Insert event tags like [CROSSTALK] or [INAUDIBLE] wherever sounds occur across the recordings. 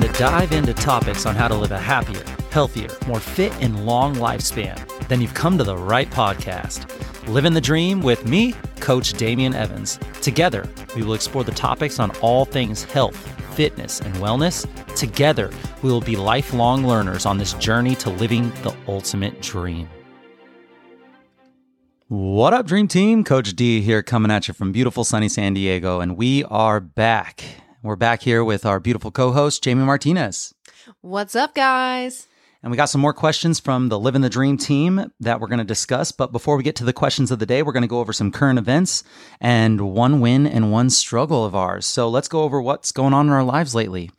looking to dive into topics on how to live a happier, healthier, more fit, and long lifespan, then you've come to the right podcast. Living the Dream with me, Coach Damien Evans. Together, we will explore the topics on all things health, fitness, and wellness. Together, we will be lifelong learners on this journey to living the ultimate dream. What up, Dream Team? Coach D here coming at you from beautiful sunny San Diego, and we are back. We're back here with our beautiful co host, Jamie Martinez. What's up, guys? And we got some more questions from the Living the Dream team that we're going to discuss. But before we get to the questions of the day, we're going to go over some current events and one win and one struggle of ours. So let's go over what's going on in our lives lately.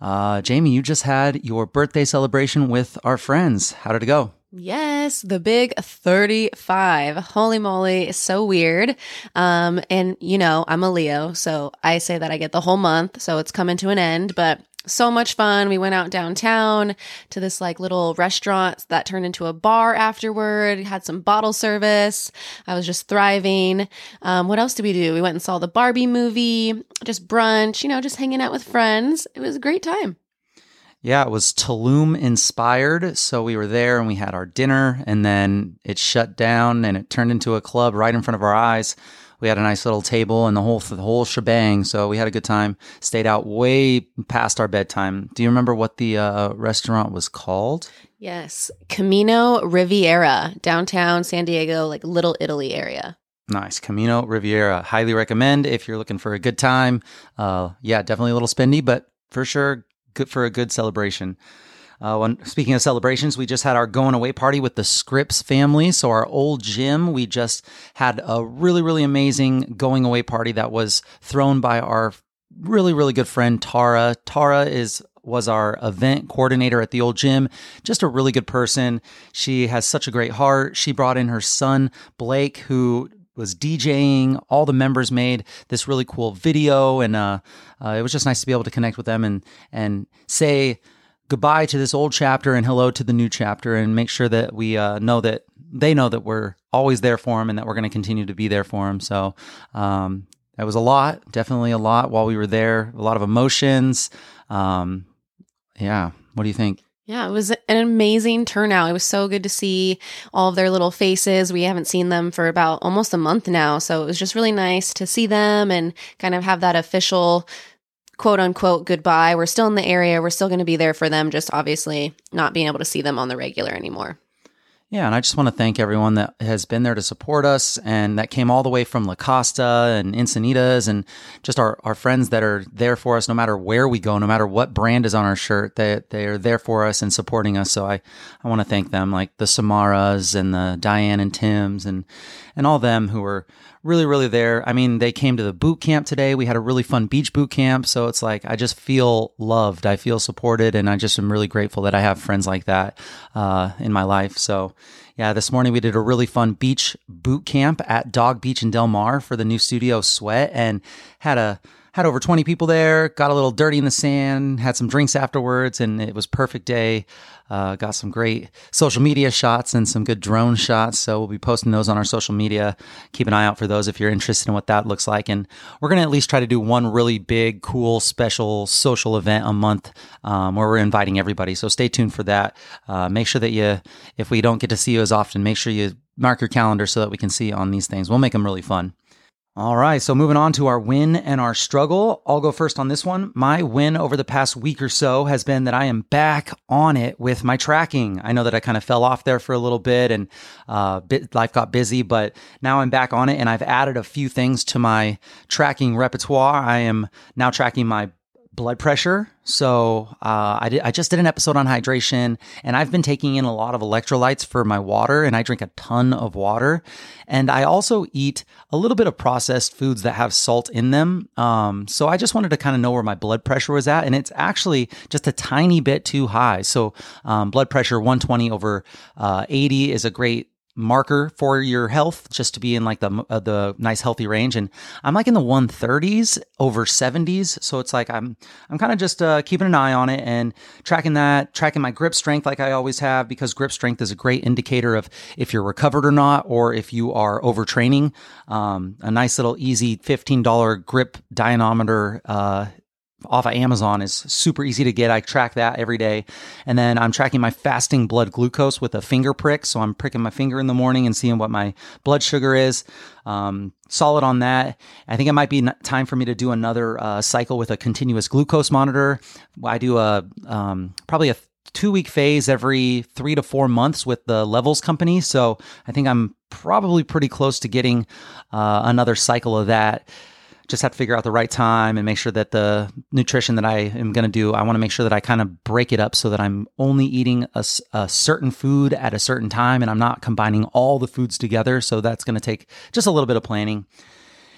Uh, Jamie, you just had your birthday celebration with our friends. How did it go? Yes, the big 35. Holy moly, it's so weird. Um, and you know, I'm a Leo, so I say that I get the whole month, so it's coming to an end, but so much fun. We went out downtown to this like little restaurant that turned into a bar afterward, had some bottle service. I was just thriving. Um, what else did we do? We went and saw the Barbie movie, just brunch, you know, just hanging out with friends. It was a great time. Yeah, it was Tulum inspired. So we were there and we had our dinner, and then it shut down and it turned into a club right in front of our eyes. We had a nice little table and the whole the whole shebang. So we had a good time. Stayed out way past our bedtime. Do you remember what the uh, restaurant was called? Yes, Camino Riviera, downtown San Diego, like Little Italy area. Nice. Camino Riviera. Highly recommend if you're looking for a good time. Uh, yeah, definitely a little spendy, but for sure, good for a good celebration. Uh, when, speaking of celebrations, we just had our going away party with the Scripps family. So our old gym, we just had a really, really amazing going away party that was thrown by our really, really good friend Tara. Tara is was our event coordinator at the old gym. Just a really good person. She has such a great heart. She brought in her son Blake, who was DJing. All the members made this really cool video, and uh, uh, it was just nice to be able to connect with them and and say goodbye to this old chapter and hello to the new chapter, and make sure that we uh, know that they know that we're always there for them and that we're going to continue to be there for them. So. Um, it was a lot, definitely a lot while we were there. A lot of emotions. Um, yeah. What do you think? Yeah, it was an amazing turnout. It was so good to see all of their little faces. We haven't seen them for about almost a month now. So it was just really nice to see them and kind of have that official quote unquote goodbye. We're still in the area. We're still going to be there for them, just obviously not being able to see them on the regular anymore. Yeah, and I just want to thank everyone that has been there to support us and that came all the way from La Costa and Encinitas and just our, our friends that are there for us no matter where we go, no matter what brand is on our shirt, they, they are there for us and supporting us. So I, I want to thank them, like the Samaras and the Diane and Tims and, and all them who were really, really there. I mean, they came to the boot camp today. We had a really fun beach boot camp. So it's like, I just feel loved. I feel supported. And I just am really grateful that I have friends like that uh, in my life. So, yeah, this morning we did a really fun beach boot camp at Dog Beach in Del Mar for the new studio Sweat and had a had over 20 people there, got a little dirty in the sand, had some drinks afterwards, and it was perfect day. Uh, got some great social media shots and some good drone shots. So we'll be posting those on our social media. Keep an eye out for those if you're interested in what that looks like. And we're going to at least try to do one really big, cool, special social event a month um, where we're inviting everybody. So stay tuned for that. Uh, make sure that you, if we don't get to see you as often, make sure you mark your calendar so that we can see on these things. We'll make them really fun. All right, so moving on to our win and our struggle. I'll go first on this one. My win over the past week or so has been that I am back on it with my tracking. I know that I kind of fell off there for a little bit and uh, bit, life got busy, but now I'm back on it and I've added a few things to my tracking repertoire. I am now tracking my blood pressure. So uh, I, did, I just did an episode on hydration, and I've been taking in a lot of electrolytes for my water, and I drink a ton of water. And I also eat a little bit of processed foods that have salt in them. Um, so I just wanted to kind of know where my blood pressure was at, and it's actually just a tiny bit too high. So um, blood pressure 120 over uh, 80 is a great marker for your health just to be in like the uh, the nice healthy range. And I'm like in the 130s over 70s so it's like I'm I'm kind of just uh, keeping an eye on it and tracking that tracking my grip strength like I always have because grip strength is a great indicator of if you're recovered or not or if you are overtraining. Um, a nice little easy $15 grip dynamometer uh, off of Amazon is super easy to get. I track that every day. And then I'm tracking my fasting blood glucose with a finger prick. So I'm pricking my finger in the morning and seeing what my blood sugar is. Um, solid on that. I think it might be time for me to do another uh, cycle with a continuous glucose monitor. I do a um, probably a two week phase every three to four months with the levels company. So I think I'm probably pretty close to getting uh, another cycle of that just have to figure out the right time and make sure that the nutrition that I am going to do, I want to make sure that I kind of break it up so that I'm only eating a, a, certain food at a certain time and I'm not combining all the foods together. So that's going to take just a little bit of planning.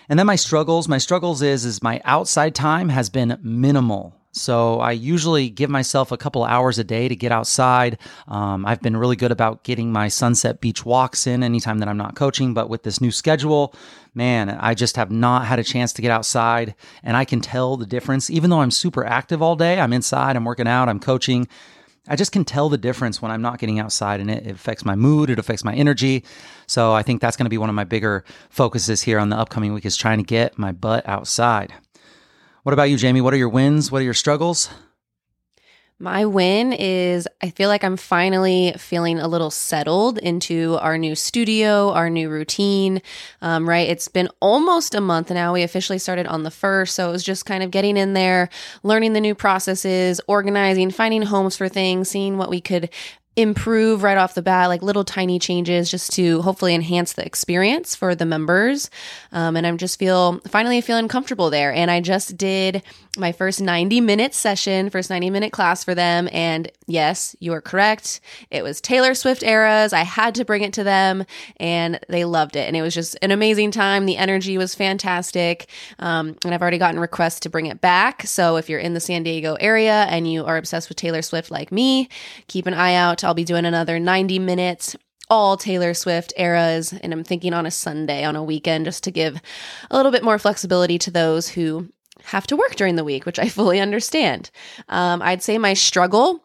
And then my struggles, my struggles is is my outside time has been minimal. So I usually give myself a couple hours a day to get outside. Um, I've been really good about getting my sunset beach walks in anytime that I'm not coaching. But with this new schedule, man, I just have not had a chance to get outside. And I can tell the difference. Even though I'm super active all day, I'm inside, I'm working out, I'm coaching. I just can tell the difference when I'm not getting outside and it, it affects my mood, it affects my energy. So I think that's going to be one of my bigger focuses here on the upcoming week is trying to get my butt outside. What about you, Jamie? What are your wins? What are your struggles? My win is I feel like I'm finally feeling a little settled into our new studio, our new routine. Um, right. It's been almost a month now. We officially started on the first. So it was just kind of getting in there, learning the new processes, organizing, finding homes for things, seeing what we could improve right off the bat, like little tiny changes just to hopefully enhance the experience for the members. Um, and I'm just feel finally feeling comfortable there. And I just did my first 90 minute session, first 90 minute class for them. And yes, you are correct. It was Taylor Swift eras. I had to bring it to them and they loved it. And it was just an amazing time. The energy was fantastic. Um, and I've already gotten requests to bring it back. So if you're in the San Diego area and you are obsessed with Taylor Swift like me, keep an eye out. I'll be doing another 90 minutes all Taylor Swift eras. And I'm thinking on a Sunday, on a weekend, just to give a little bit more flexibility to those who have to work during the week, which I fully understand. Um, I'd say my struggle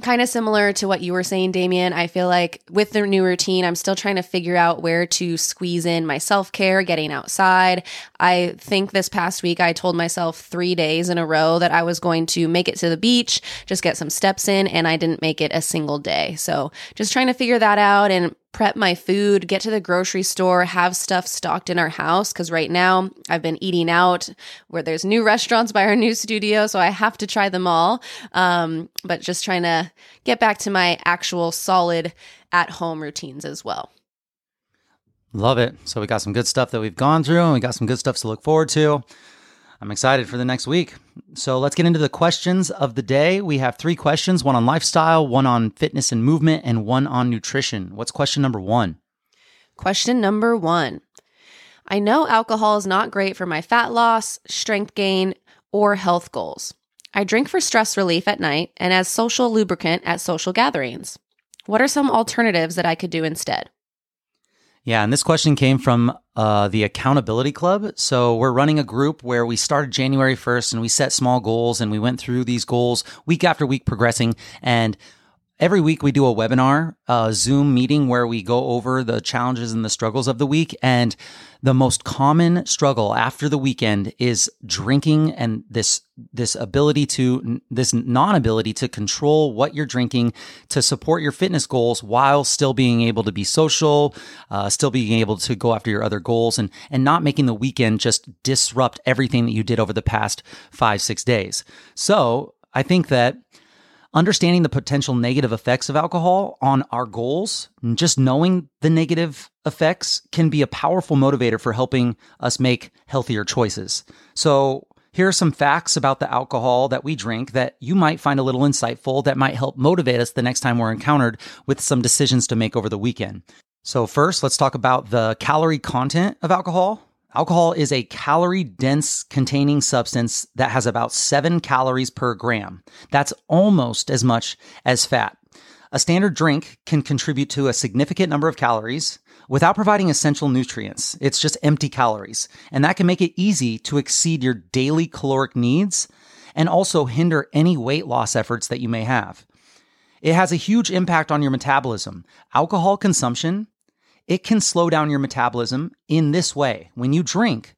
kind of similar to what you were saying, Damien. I feel like with the new routine, I'm still trying to figure out where to squeeze in my self care, getting outside. I think this past week I told myself three days in a row that I was going to make it to the beach, just get some steps in, and I didn't make it a single day. So just trying to figure that out and prep my food, get to the grocery store, have stuff stocked in our house. Cause right now I've been eating out where there's new restaurants by our new studio. So I have to try them all. Um, but just trying to get back to my actual solid at home routines as well. Love it. So we got some good stuff that we've gone through and we got some good stuff to look forward to. I'm excited for the next week. So let's get into the questions of the day. We have three questions one on lifestyle, one on fitness and movement, and one on nutrition. What's question number one? Question number one I know alcohol is not great for my fat loss, strength gain, or health goals. I drink for stress relief at night and as social lubricant at social gatherings. What are some alternatives that I could do instead? Yeah, and this question came from uh, the Accountability Club. So we're running a group where we started January 1st and we set small goals and we went through these goals week after week progressing. And Every week we do a webinar, a Zoom meeting where we go over the challenges and the struggles of the week. And the most common struggle after the weekend is drinking and this, this ability to, this non-ability to control what you're drinking to support your fitness goals while still being able to be social, uh, still being able to go after your other goals and, and not making the weekend just disrupt everything that you did over the past five, six days. So I think that understanding the potential negative effects of alcohol on our goals, and just knowing the negative effects can be a powerful motivator for helping us make healthier choices. So, here are some facts about the alcohol that we drink that you might find a little insightful that might help motivate us the next time we're encountered with some decisions to make over the weekend. So, first, let's talk about the calorie content of alcohol. Alcohol is a calorie dense containing substance that has about seven calories per gram. That's almost as much as fat. A standard drink can contribute to a significant number of calories without providing essential nutrients. It's just empty calories. And that can make it easy to exceed your daily caloric needs and also hinder any weight loss efforts that you may have. It has a huge impact on your metabolism. Alcohol consumption it can slow down your metabolism in this way. When you drink,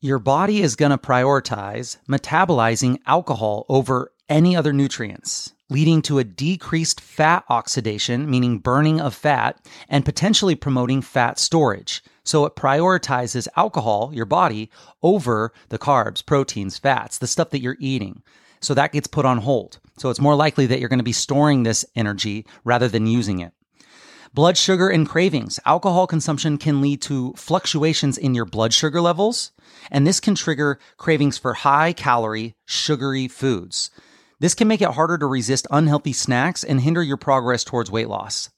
your body is going to prioritize metabolizing alcohol over any other nutrients, leading to a decreased fat oxidation, meaning burning of fat, and potentially promoting fat storage. So it prioritizes alcohol, your body, over the carbs, proteins, fats, the stuff that you're eating. So that gets put on hold. So it's more likely that you're going to be storing this energy rather than using it. Blood sugar and cravings. Alcohol consumption can lead to fluctuations in your blood sugar levels, and this can trigger cravings for high calorie, sugary foods. This can make it harder to resist unhealthy snacks and hinder your progress towards weight loss.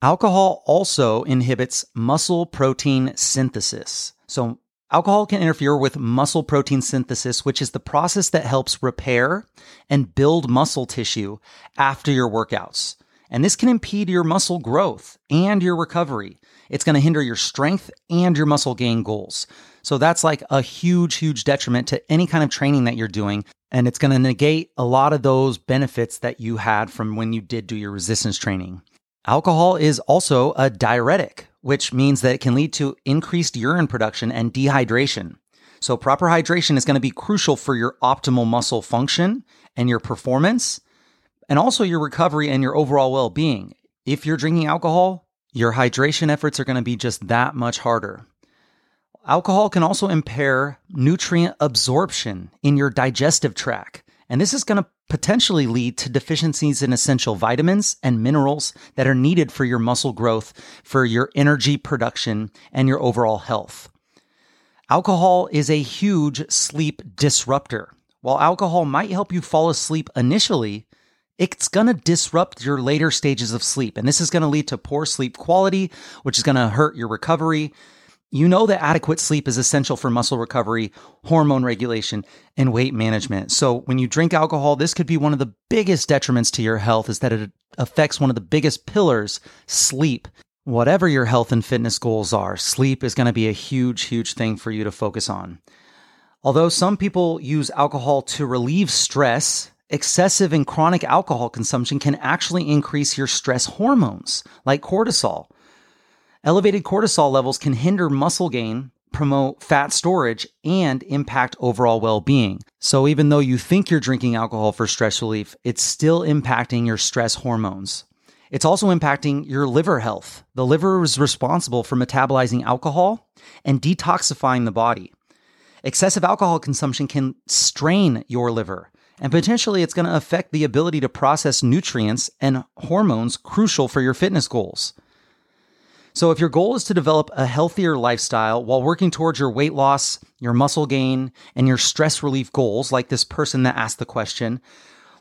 Alcohol also inhibits muscle protein synthesis. So, alcohol can interfere with muscle protein synthesis, which is the process that helps repair and build muscle tissue after your workouts. And this can impede your muscle growth and your recovery. It's going to hinder your strength and your muscle gain goals. So that's like a huge, huge detriment to any kind of training that you're doing. And it's going to negate a lot of those benefits that you had from when you did do your resistance training. Alcohol is also a diuretic, which means that it can lead to increased urine production and dehydration. So, proper hydration is going to be crucial for your optimal muscle function and your performance, and also your recovery and your overall well being. If you're drinking alcohol, your hydration efforts are going to be just that much harder. Alcohol can also impair nutrient absorption in your digestive tract, and this is going to potentially lead to deficiencies in essential vitamins and minerals that are needed for your muscle growth, for your energy production, and your overall health. Alcohol is a huge sleep disruptor. While alcohol might help you fall asleep initially, it's going to disrupt your later stages of sleep. And this is going to lead to poor sleep quality, which is going to hurt your recovery you know that adequate sleep is essential for muscle recovery, hormone regulation, and weight management. So when you drink alcohol, this could be one of the biggest detriments to your health is that it affects one of the biggest pillars, sleep. Whatever your health and fitness goals are, sleep is going to be a huge, huge thing for you to focus on. Although some people use alcohol to relieve stress, excessive and chronic alcohol consumption can actually increase your stress hormones like cortisol. Elevated cortisol levels can hinder muscle gain, promote fat storage, and impact overall well being. So, even though you think you're drinking alcohol for stress relief, it's still impacting your stress hormones. It's also impacting your liver health. The liver is responsible for metabolizing alcohol and detoxifying the body. Excessive alcohol consumption can strain your liver, and potentially it's going to affect the ability to process nutrients and hormones crucial for your fitness goals. So, if your goal is to develop a healthier lifestyle while working towards your weight loss, your muscle gain, and your stress relief goals, like this person that asked the question,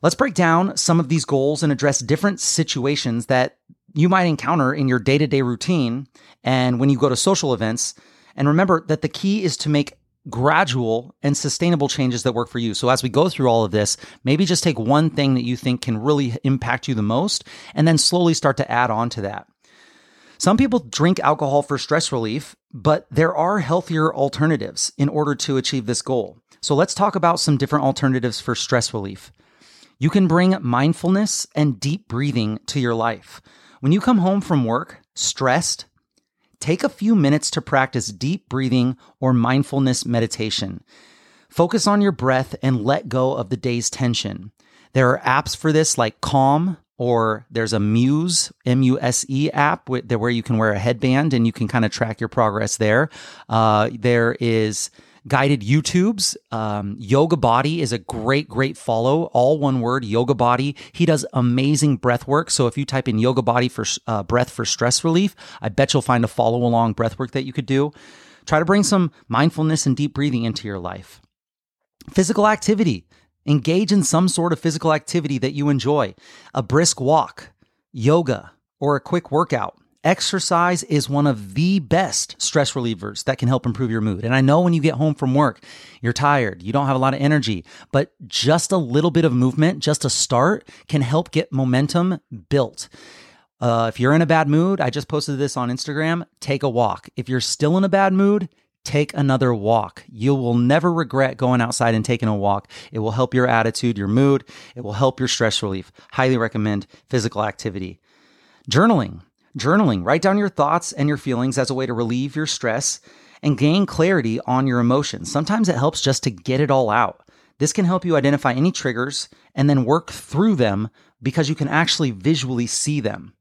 let's break down some of these goals and address different situations that you might encounter in your day to day routine and when you go to social events. And remember that the key is to make gradual and sustainable changes that work for you. So as we go through all of this, maybe just take one thing that you think can really impact you the most and then slowly start to add on to that. Some people drink alcohol for stress relief, but there are healthier alternatives in order to achieve this goal. So let's talk about some different alternatives for stress relief. You can bring mindfulness and deep breathing to your life. When you come home from work stressed, take a few minutes to practice deep breathing or mindfulness meditation. Focus on your breath and let go of the day's tension. There are apps for this like Calm, or there's a Muse, M U S E app where you can wear a headband and you can kind of track your progress there. Uh, there is guided YouTubes. Um, Yoga Body is a great, great follow. All one word, Yoga Body. He does amazing breath work. So if you type in Yoga Body for uh, breath for stress relief, I bet you'll find a follow along breath work that you could do. Try to bring some mindfulness and deep breathing into your life. Physical activity. Engage in some sort of physical activity that you enjoy a brisk walk, yoga, or a quick workout. Exercise is one of the best stress relievers that can help improve your mood. And I know when you get home from work, you're tired, you don't have a lot of energy, but just a little bit of movement, just a start, can help get momentum built. Uh, if you're in a bad mood, I just posted this on Instagram, take a walk. If you're still in a bad mood, take another walk. You will never regret going outside and taking a walk. It will help your attitude, your mood. It will help your stress relief. Highly recommend physical activity. Journaling. Journaling. Write down your thoughts and your feelings as a way to relieve your stress and gain clarity on your emotions. Sometimes it helps just to get it all out. This can help you identify any triggers and then work through them because you can actually visually see them.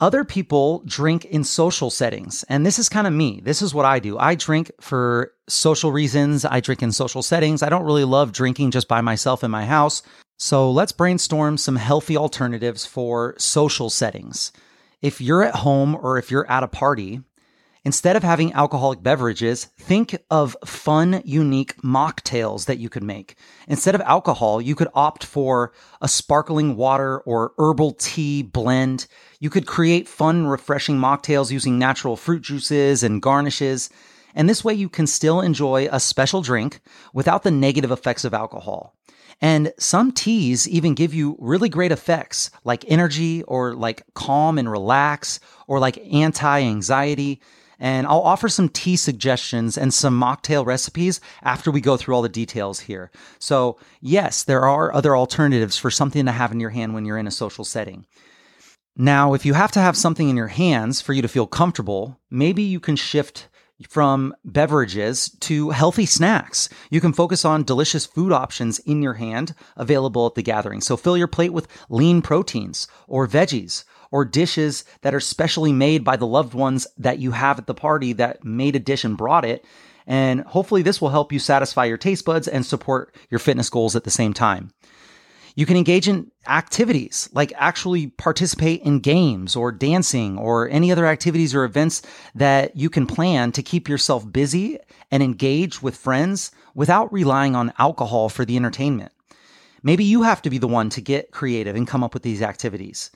Other people drink in social settings, and this is kind of me. This is what I do. I drink for social reasons. I drink in social settings. I don't really love drinking just by myself in my house. So let's brainstorm some healthy alternatives for social settings. If you're at home or if you're at a party, Instead of having alcoholic beverages, think of fun, unique mocktails that you could make. Instead of alcohol, you could opt for a sparkling water or herbal tea blend. You could create fun, refreshing mocktails using natural fruit juices and garnishes. And this way you can still enjoy a special drink without the negative effects of alcohol. And some teas even give you really great effects like energy or like calm and relax or like anti anxiety. And I'll offer some tea suggestions and some mocktail recipes after we go through all the details here. So, yes, there are other alternatives for something to have in your hand when you're in a social setting. Now, if you have to have something in your hands for you to feel comfortable, maybe you can shift from beverages to healthy snacks. You can focus on delicious food options in your hand available at the gathering. So fill your plate with lean proteins or veggies or dishes that are specially made by the loved ones that you have at the party that made a dish and brought it. And hopefully, this will help you satisfy your taste buds and support your fitness goals at the same time. You can engage in activities like actually participate in games or dancing or any other activities or events that you can plan to keep yourself busy and engaged with friends without relying on alcohol for the entertainment. Maybe you have to be the one to get creative and come up with these activities.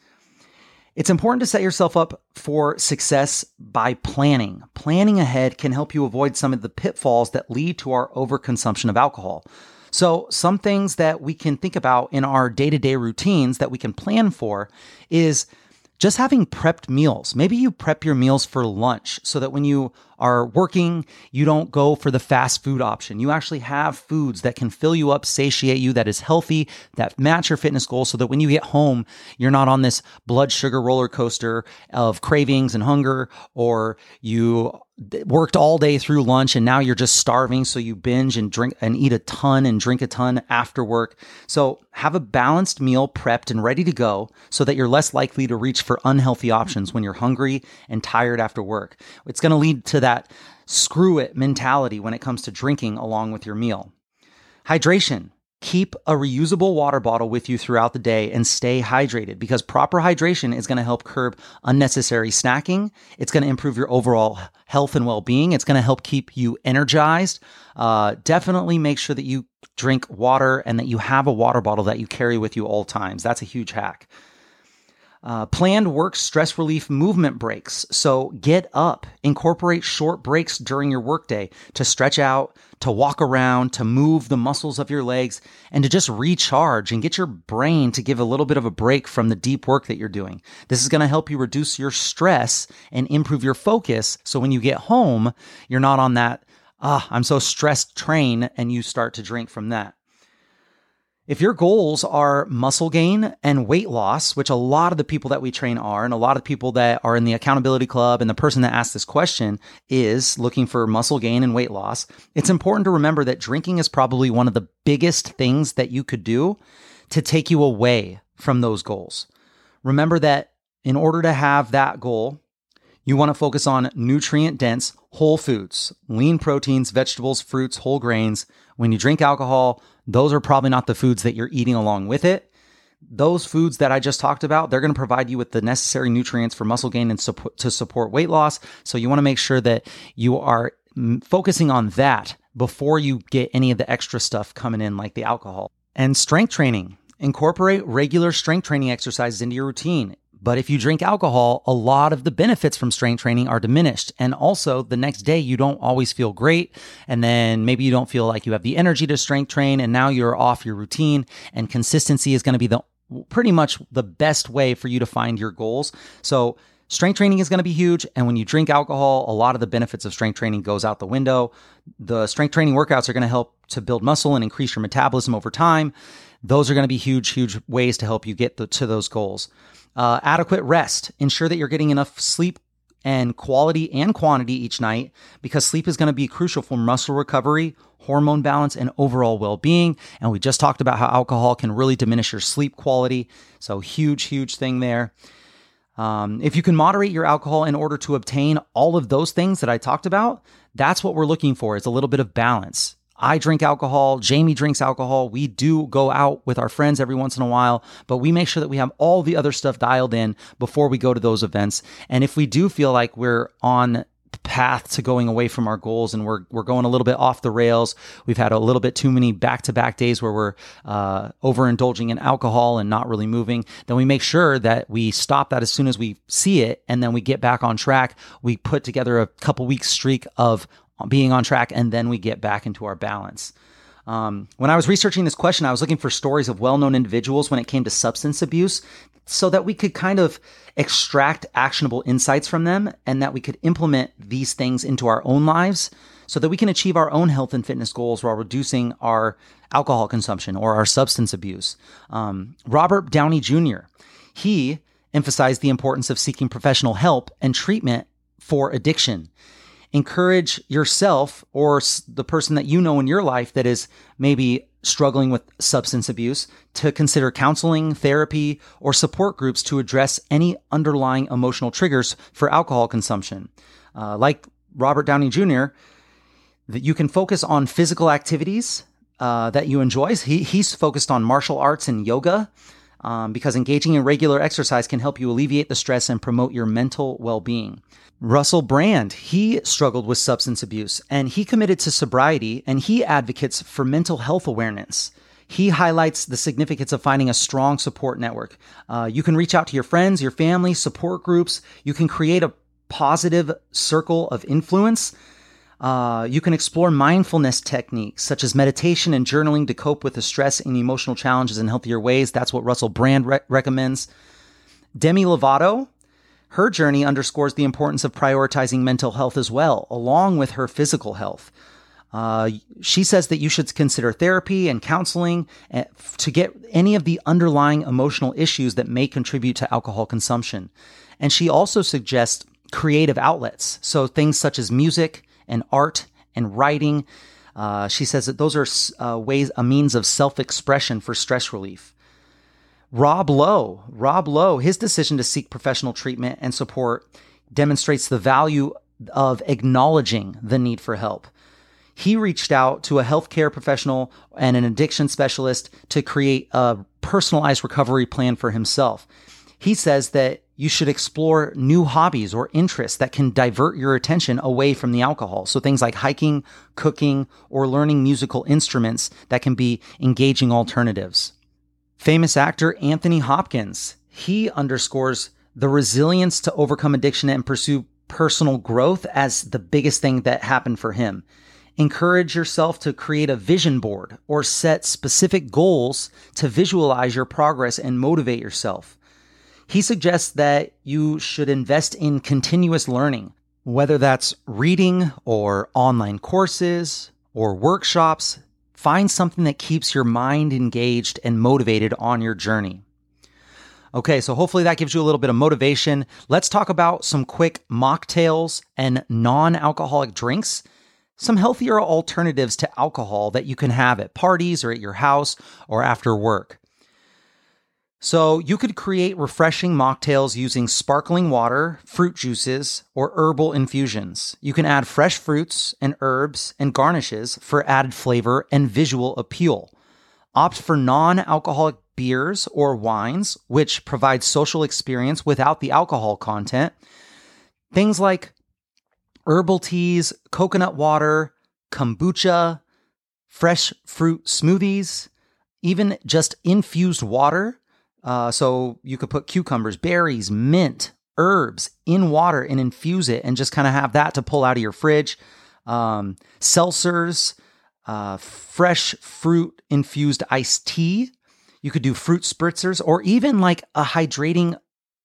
It's important to set yourself up for success by planning. Planning ahead can help you avoid some of the pitfalls that lead to our overconsumption of alcohol. So, some things that we can think about in our day to day routines that we can plan for is just having prepped meals. Maybe you prep your meals for lunch so that when you are working, you don't go for the fast food option. You actually have foods that can fill you up, satiate you, that is healthy, that match your fitness goals so that when you get home, you're not on this blood sugar roller coaster of cravings and hunger, or you worked all day through lunch and now you're just starving so you binge and drink and eat a ton and drink a ton after work so have a balanced meal prepped and ready to go so that you're less likely to reach for unhealthy options when you're hungry and tired after work it's going to lead to that screw it mentality when it comes to drinking along with your meal hydration Keep a reusable water bottle with you throughout the day and stay hydrated because proper hydration is going to help curb unnecessary snacking. It's going to improve your overall health and well being. It's going to help keep you energized. Uh, definitely make sure that you drink water and that you have a water bottle that you carry with you all times. That's a huge hack. Uh, planned work stress relief movement breaks. So get up, incorporate short breaks during your workday to stretch out, to walk around, to move the muscles of your legs, and to just recharge and get your brain to give a little bit of a break from the deep work that you're doing. This is going to help you reduce your stress and improve your focus. So when you get home, you're not on that, ah, I'm so stressed train, and you start to drink from that. If your goals are muscle gain and weight loss, which a lot of the people that we train are, and a lot of people that are in the accountability club and the person that asked this question is looking for muscle gain and weight loss, it's important to remember that drinking is probably one of the biggest things that you could do to take you away from those goals. Remember that in order to have that goal, you want to focus on nutrient dense whole foods, lean proteins, vegetables, fruits, whole grains. When you drink alcohol, those are probably not the foods that you're eating along with it. Those foods that I just talked about, they're going to provide you with the necessary nutrients for muscle gain and to support weight loss. So you want to make sure that you are mm, focusing on that before you get any of the extra stuff coming in, like the alcohol. And strength training. Incorporate regular strength training exercises into your routine. But if you drink alcohol, a lot of the benefits from strength training are diminished. And also, the next day, you don't always feel great. And then maybe you don't feel like you have the energy to strength train. And now you're off your routine. And consistency is going to be the pretty much the best way for you to find your goals. So, strength training is going to be huge and when you drink alcohol a lot of the benefits of strength training goes out the window the strength training workouts are going to help to build muscle and increase your metabolism over time those are going to be huge huge ways to help you get the, to those goals uh, adequate rest. Ensure that you're getting enough sleep and quality and quantity each night because sleep is going to be crucial for muscle recovery, hormone balance, and overall well being. And we just talked about how alcohol can really diminish your sleep quality. So, huge, huge thing there. Um, if you can moderate your alcohol in order to obtain all of those things that I talked about, that's what we're looking for is a little bit of balance. I drink alcohol. Jamie drinks alcohol. We do go out with our friends every once in a while, but we make sure that we have all the other stuff dialed in before we go to those events. And if we do feel like we're on the path to going away from our goals and we're we're going a little bit off the rails. We've had a little bit too many back to back days where we're uh, overindulging in alcohol and not really moving. Then we make sure that we stop that as soon as we see it, and then we get back on track. We put together a couple weeks streak of being on track, and then we get back into our balance. Um, when I was researching this question, I was looking for stories of well known individuals when it came to substance abuse so that we could kind of extract actionable insights from them and that we could implement these things into our own lives so that we can achieve our own health and fitness goals while reducing our alcohol consumption or our substance abuse. Um, Robert Downey Jr., he emphasized the importance of seeking professional help and treatment for addiction encourage yourself or the person that you know in your life that is maybe struggling with substance abuse to consider counseling, therapy, or support groups to address any underlying emotional triggers for alcohol consumption. Uh, like Robert Downey Jr., that you can focus on physical activities uh, that you enjoy. He, he's focused on martial arts and yoga. Um, because engaging in regular exercise can help you alleviate the stress and promote your mental well being. Russell Brand, he struggled with substance abuse and he committed to sobriety and he advocates for mental health awareness. He highlights the significance of finding a strong support network. Uh, you can reach out to your friends, your family, support groups. You can create a positive circle of influence. Uh, you can explore mindfulness techniques such as meditation and journaling to cope with the stress and emotional challenges in healthier ways. That's what Russell Brand re- recommends. Demi Lovato, her journey underscores the importance of prioritizing mental health as well, along with her physical health. Uh, she says that you should consider therapy and counseling eh, to get any of the underlying emotional issues that may contribute to alcohol consumption. And she also suggests creative outlets. So things such as music and art and writing. Uh, she says that those are uh, ways, a means of self expression for stress relief. Rob Lowe, Rob Lowe, his decision to seek professional treatment and support demonstrates the value of acknowledging the need for help. He reached out to a healthcare professional and an addiction specialist to create a personalized recovery plan for himself. He says that you should explore new hobbies or interests that can divert your attention away from the alcohol. So things like hiking, cooking, or learning musical instruments that can be engaging alternatives. Famous actor Anthony Hopkins, he underscores the resilience to overcome addiction and pursue personal growth as the biggest thing that happened for him. Encourage yourself to create a vision board or set specific goals to visualize your progress and motivate yourself. He suggests that you should invest in continuous learning, whether that's reading or online courses or workshops Find something that keeps your mind engaged and motivated on your journey. Okay, so hopefully that gives you a little bit of motivation. Let's talk about some quick mocktails and non alcoholic drinks, some healthier alternatives to alcohol that you can have at parties or at your house or after work. So you could create refreshing mocktails using sparkling water, fruit juices, or herbal infusions. You can add fresh fruits and herbs and garnishes for added flavor and visual appeal. Opt for non-alcoholic beers or wines, which provide social experience without the alcohol content. Things like herbal teas, coconut water, kombucha, fresh fruit smoothies, even just infused water uh, so you could put cucumbers, berries, mint, herbs in water and infuse it and just kind of have that to pull out of your fridge. Um, seltzers, uh, fresh fruit infused iced tea. You could do fruit spritzers or even like a hydrating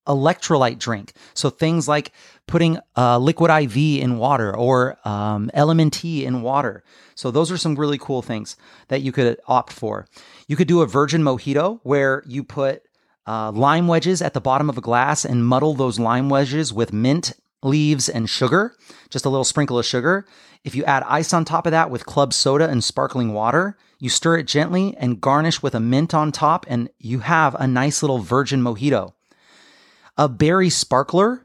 electrolyte drink. So things like putting uh, liquid IV in water or um, LMNT in water. So those are some really cool things that you could opt for. You could do a virgin mojito where you put uh, lime wedges at the bottom of a glass and muddle those lime wedges with mint leaves, and sugar, just a little sprinkle of sugar. If you add ice on top of that with club soda and sparkling water, you stir it gently and garnish with a mint on top, and you have a nice little virgin mojito. A berry sparkler,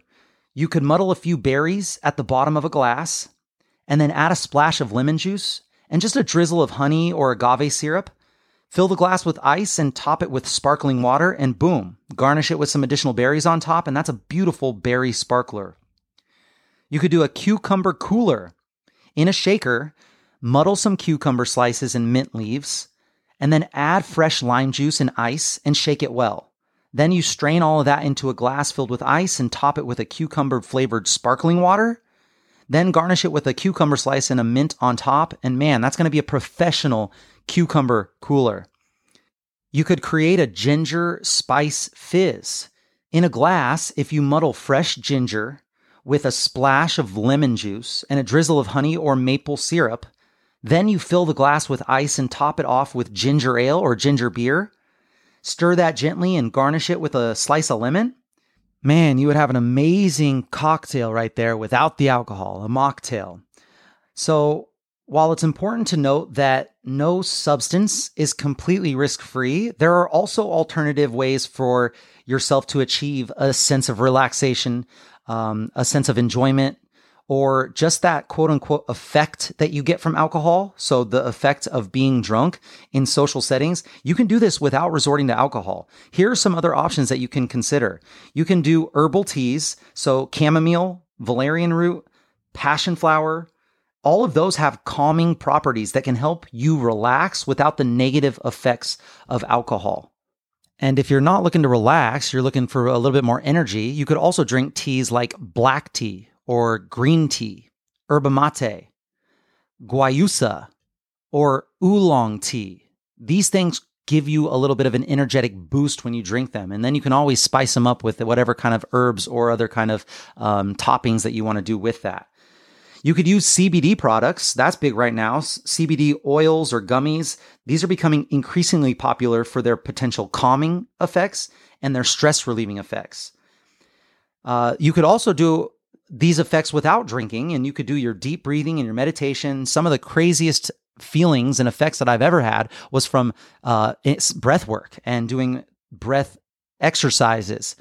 you could muddle a few berries at the bottom of a glass and then add a splash of lemon juice and just a drizzle of honey or agave syrup. Fill the glass with ice and top it with sparkling water, and boom, garnish it with some additional berries on top, and that's a beautiful berry sparkler. You could do a cucumber cooler. In a shaker, muddle some cucumber slices and mint leaves, and then add fresh lime juice and ice and shake it well. Then you strain all of that into a glass filled with ice and top it with a cucumber flavored sparkling water. Then garnish it with a cucumber slice and a mint on top. And man, that's going to be a professional cucumber cooler. You could create a ginger spice fizz. In a glass, if you muddle fresh ginger with a splash of lemon juice and a drizzle of honey or maple syrup, then you fill the glass with ice and top it off with ginger ale or ginger beer. Stir that gently and garnish it with a slice of lemon. Man, you would have an amazing cocktail right there without the alcohol, a mocktail. So, while it's important to note that no substance is completely risk free, there are also alternative ways for yourself to achieve a sense of relaxation, um, a sense of enjoyment, or just that quote unquote effect that you get from alcohol. So the effect of being drunk in social settings, you can do this without resorting to alcohol. Here are some other options that you can consider. You can do herbal teas. So chamomile, valerian root, passion flower, all of those have calming properties that can help you relax without the negative effects of alcohol. And if you're not looking to relax, you're looking for a little bit more energy, you could also drink teas like black tea or green tea, yerba mate, guayusa, or oolong tea. These things give you a little bit of an energetic boost when you drink them. And then you can always spice them up with whatever kind of herbs or other kind of um, toppings that you want to do with that. You could use CBD products. That's big right now. CBD oils or gummies. These are becoming increasingly popular for their potential calming effects and their stress relieving effects. Uh, you could also do these effects without drinking, and you could do your deep breathing and your meditation. Some of the craziest feelings and effects that I've ever had was from uh, breath work and doing breath exercises.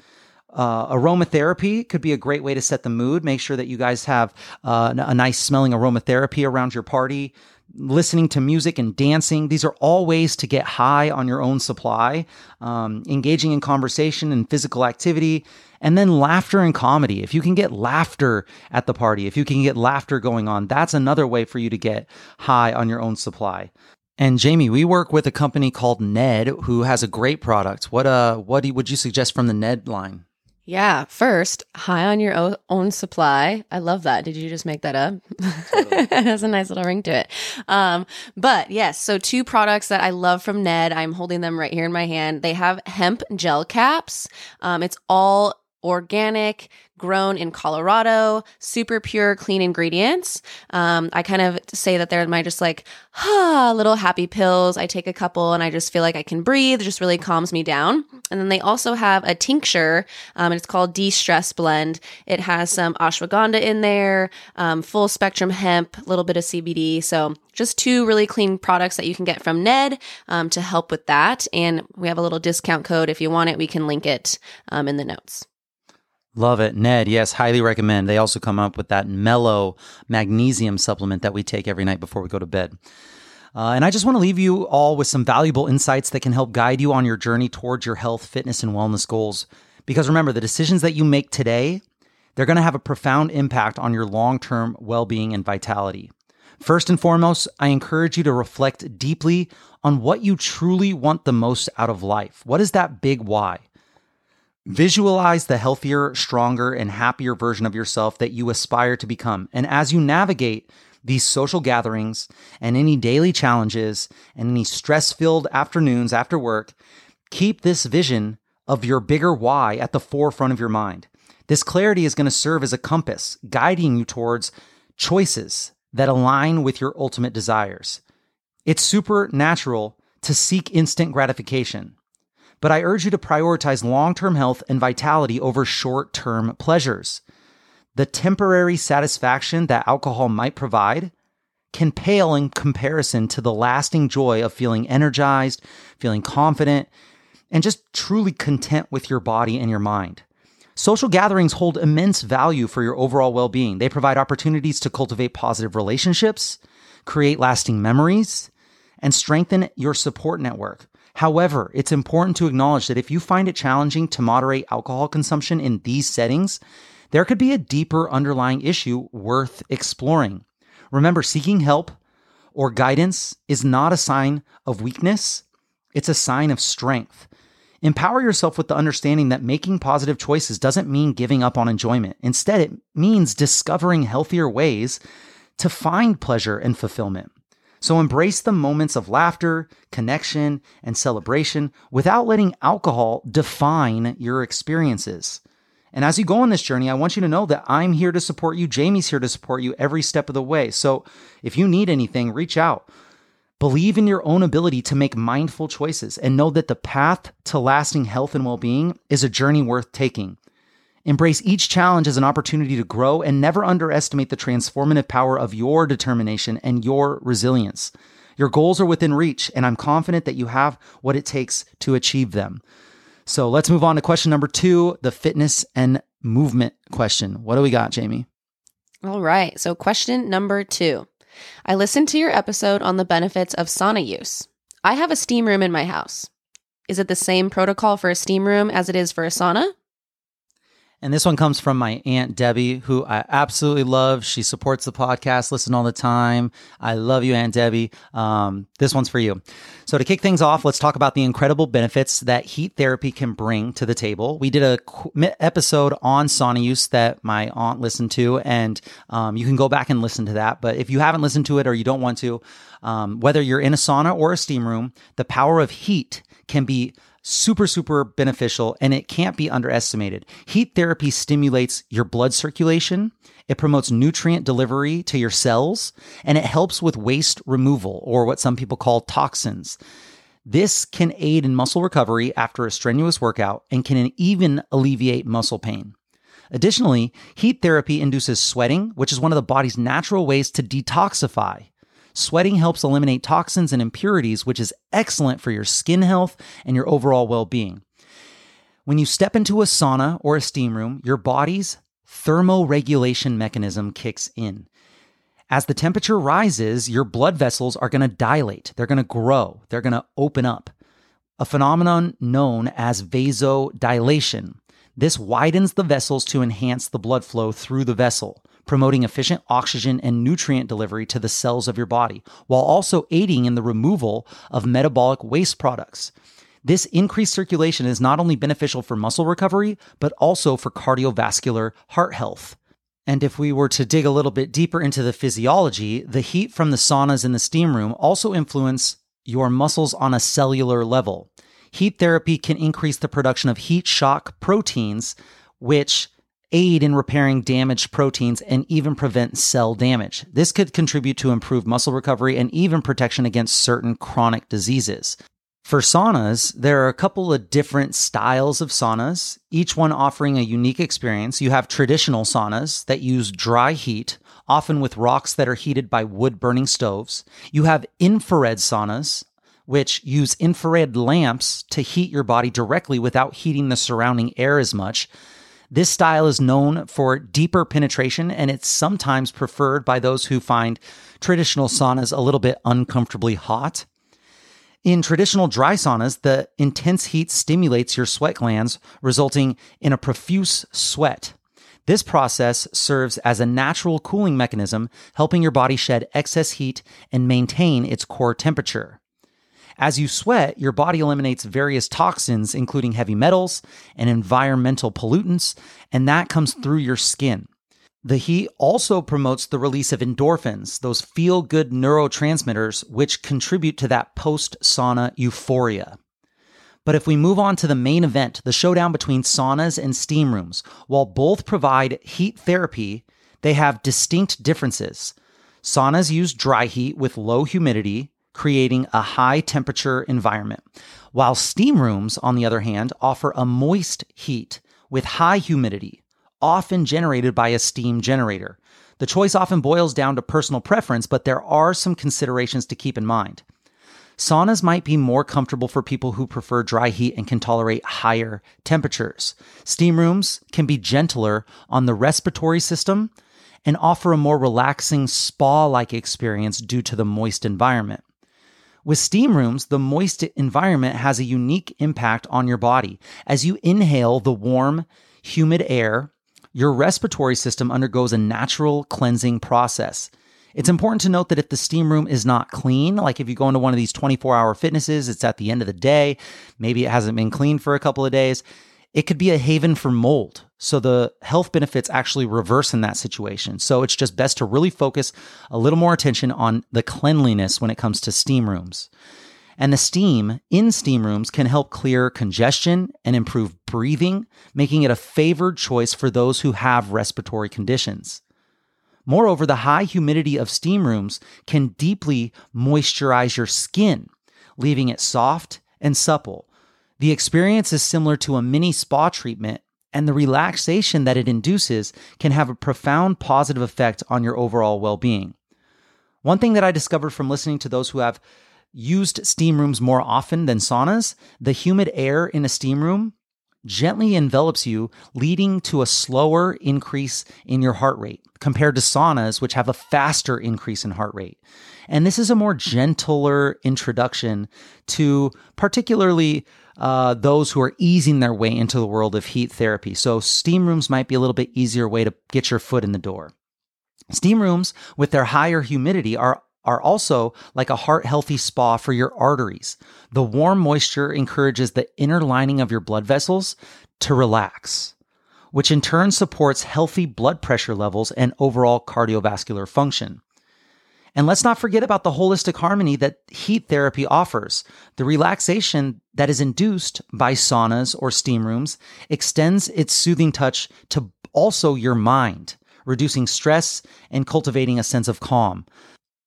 Uh, aromatherapy could be a great way to set the mood. Make sure that you guys have uh, a nice smelling aromatherapy around your party. Listening to music and dancing. These are all ways to get high on your own supply. Um, engaging in conversation and physical activity. And then laughter and comedy. If you can get laughter at the party, if you can get laughter going on, that's another way for you to get high on your own supply. And Jamie, we work with a company called Ned who has a great product. What uh what would you suggest from the Ned line? Yeah, first, high on your own supply. I love that. Did you just make that up? Totally. [LAUGHS] it has a nice little ring to it. Um, but yes, so two products that I love from Ned. I'm holding them right here in my hand. They have hemp gel caps. Um, it's all organic, grown in Colorado, super pure, clean ingredients. Um, I kind of say that they're my just like, ah, little happy pills. I take a couple and I just feel like I can breathe. It just really calms me down. And then they also have a tincture. Um, it's called De Stress Blend. It has some ashwagandha in there, um, full spectrum hemp, a little bit of CBD. So just two really clean products that you can get from Ned um, to help with that. And we have a little discount code. If you want it, we can link it um, in the notes. Love it. Ned, yes, highly recommend. They also come up with that mellow magnesium supplement that we take every night before we go to bed. Uh, and I just want to leave you all with some valuable insights that can help guide you on your journey towards your health, fitness, and wellness goals. Because remember, the decisions that you make today, they're going to have a profound impact on your long term well being and vitality. First and foremost, I encourage you to reflect deeply on what you truly want the most out of life. What is that big why? Visualize the healthier, stronger, and happier version of yourself that you aspire to become. And as you navigate these social gatherings and any daily challenges and any stress filled afternoons after work, keep this vision of your bigger why at the forefront of your mind. This clarity is going to serve as a compass, guiding you towards choices that align with your ultimate desires. It's supernatural to seek instant gratification but I urge you to prioritize long term health and vitality over short term pleasures. the temporary satisfaction that alcohol might provide can pale in comparison to the lasting joy of feeling energized, feeling confident, and just truly content with your body and your mind. Social gatherings hold immense value for your overall well being. They provide opportunities to cultivate positive relationships, create lasting memories, and strengthen your support network. However, it's important to acknowledge that if you find it challenging to moderate alcohol consumption in these settings, there could be a deeper underlying issue worth exploring. Remember, seeking help or guidance is not a sign of weakness, it's a sign of strength. Empower yourself with the understanding that making positive choices doesn't mean giving up on enjoyment. Instead, it means discovering healthier ways to find pleasure and fulfillment. So embrace the moments of laughter, connection, and celebration without letting alcohol define your experiences. And as you go on this journey, I want you to know that I'm here to support you. Jamie's here to support you every step of the way. So if you need anything, reach out. Believe in your own ability to make mindful choices and know that the path to lasting health and well being is a journey worth taking. Embrace each challenge as an opportunity to grow and never underestimate the transformative power of your determination and your resilience. Your goals are within reach, and I'm confident that you have what it takes to achieve them. So let's move on to question number two the fitness and movement question. What do we got, Jamie? All right. So, question number two I listened to your episode on the benefits of sauna use. I have a steam room in my house. Is it the same protocol for a steam room as it is for a sauna? And this one comes from my Aunt Debbie, who I absolutely love. She supports the podcast, listen all the time. I love you, Aunt Debbie. Um, this one's for you. So, to kick things off, let's talk about the incredible benefits that heat therapy can bring to the table. We did a episode on sauna use that my aunt listened to, and um, you can go back and listen to that. But if you haven't listened to it or you don't want to, um, whether you're in a sauna or a steam room, the power of heat can be super, super beneficial and it can't be underestimated. Heat therapy stimulates your blood circulation. It promotes nutrient delivery to your cells and it helps with waste removal or what some people call toxins. This can aid in muscle recovery after a strenuous workout and can even alleviate muscle pain. Additionally, heat therapy induces sweating, which is one of the body's natural ways to detoxify. Sweating helps eliminate toxins and impurities, which is excellent for your skin health and your overall well being. When you step into a sauna or a steam room, your body's thermoregulation mechanism kicks in. As the temperature rises, your blood vessels are going to dilate, they're going to grow, they're going to open up. A phenomenon known as vasodilation. This widens the vessels to enhance the blood flow through the vessel promoting efficient oxygen and nutrient delivery to the cells of your body, while also aiding in the removal of metabolic waste products. This increased circulation is not only beneficial for muscle recovery, but also for cardiovascular heart health. And if we were to dig a little bit deeper into the physiology, the heat from the saunas in the steam room also influence your muscles on a cellular level. Heat therapy can increase the production of heat shock proteins, which aid in repairing damaged proteins and even prevent cell damage. This could contribute to improved muscle recovery and even protection against certain chronic diseases. For saunas, there are a couple of different styles of saunas, each one offering a unique experience. You have traditional saunas that use dry heat, often with rocks that are heated by wood burning stoves. You have infrared saunas, which use infrared lamps to heat your body directly without heating the surrounding air as much. This style is known for deeper penetration and it's sometimes preferred by those who find traditional saunas a little bit uncomfortably hot. In traditional dry saunas, the intense heat stimulates your sweat glands, resulting in a profuse sweat. This process serves as a natural cooling mechanism, helping your body shed excess heat and maintain its core temperature. As you sweat, your body eliminates various toxins, including heavy metals and environmental pollutants, and that comes through your skin. The heat also promotes the release of endorphins, those feel good neurotransmitters, which contribute to that post sauna euphoria. But if we move on to the main event, the showdown between saunas and steam rooms, while both provide heat therapy, they have distinct differences. Saunas use dry heat with low humidity, creating a high temperature environment, while steam rooms, on the other hand, offer a moist heat with high humidity, often generated by a steam generator. The choice often boils down to personal preference, but there are some considerations to keep in mind. Saunas might be more comfortable for people who prefer dry heat and can tolerate higher temperatures. Steam rooms can be gentler on the respiratory system and offer a more relaxing spa like experience due to the moist environment. With steam rooms, the moist environment has a unique impact on your body. As you inhale the warm, humid air, your respiratory system undergoes a natural cleansing process. It's important to note that if the steam room is not clean, like if you go into one of these 24 hour fitnesses, it's at the end of the day, maybe it hasn't been cleaned for a couple of days, it could be a haven for mold. So the health benefits actually reverse in that situation. So it's just best to really focus a little more attention on the cleanliness when it comes to steam rooms. And the steam in steam rooms can help clear congestion and improve breathing, making it a favored choice for those who have respiratory conditions. Moreover, the high humidity of steam rooms can deeply moisturize your skin, leaving it soft and supple. The experience is similar to a mini spa treatment, and the relaxation that it induces can have a profound positive effect on your overall well being. One thing that I discovered from listening to those who have used steam rooms more often than saunas, the humid air in a steam room gently envelops you, leading to a slower increase in your heart rate compared to saunas, which have a faster increase in heart rate. And this is a more gentler introduction to particularly uh, those who are easing their way into the world of heat therapy. So, steam rooms might be a little bit easier way to get your foot in the door. Steam rooms with their higher humidity are are also like a heart healthy spa for your arteries. The warm moisture encourages the inner lining of your blood vessels to relax, which in turn supports healthy blood pressure levels and overall cardiovascular function. And let's not forget about the holistic harmony that heat therapy offers. The relaxation that is induced by saunas or steam rooms extends its soothing touch to also your mind, reducing stress and cultivating a sense of calm.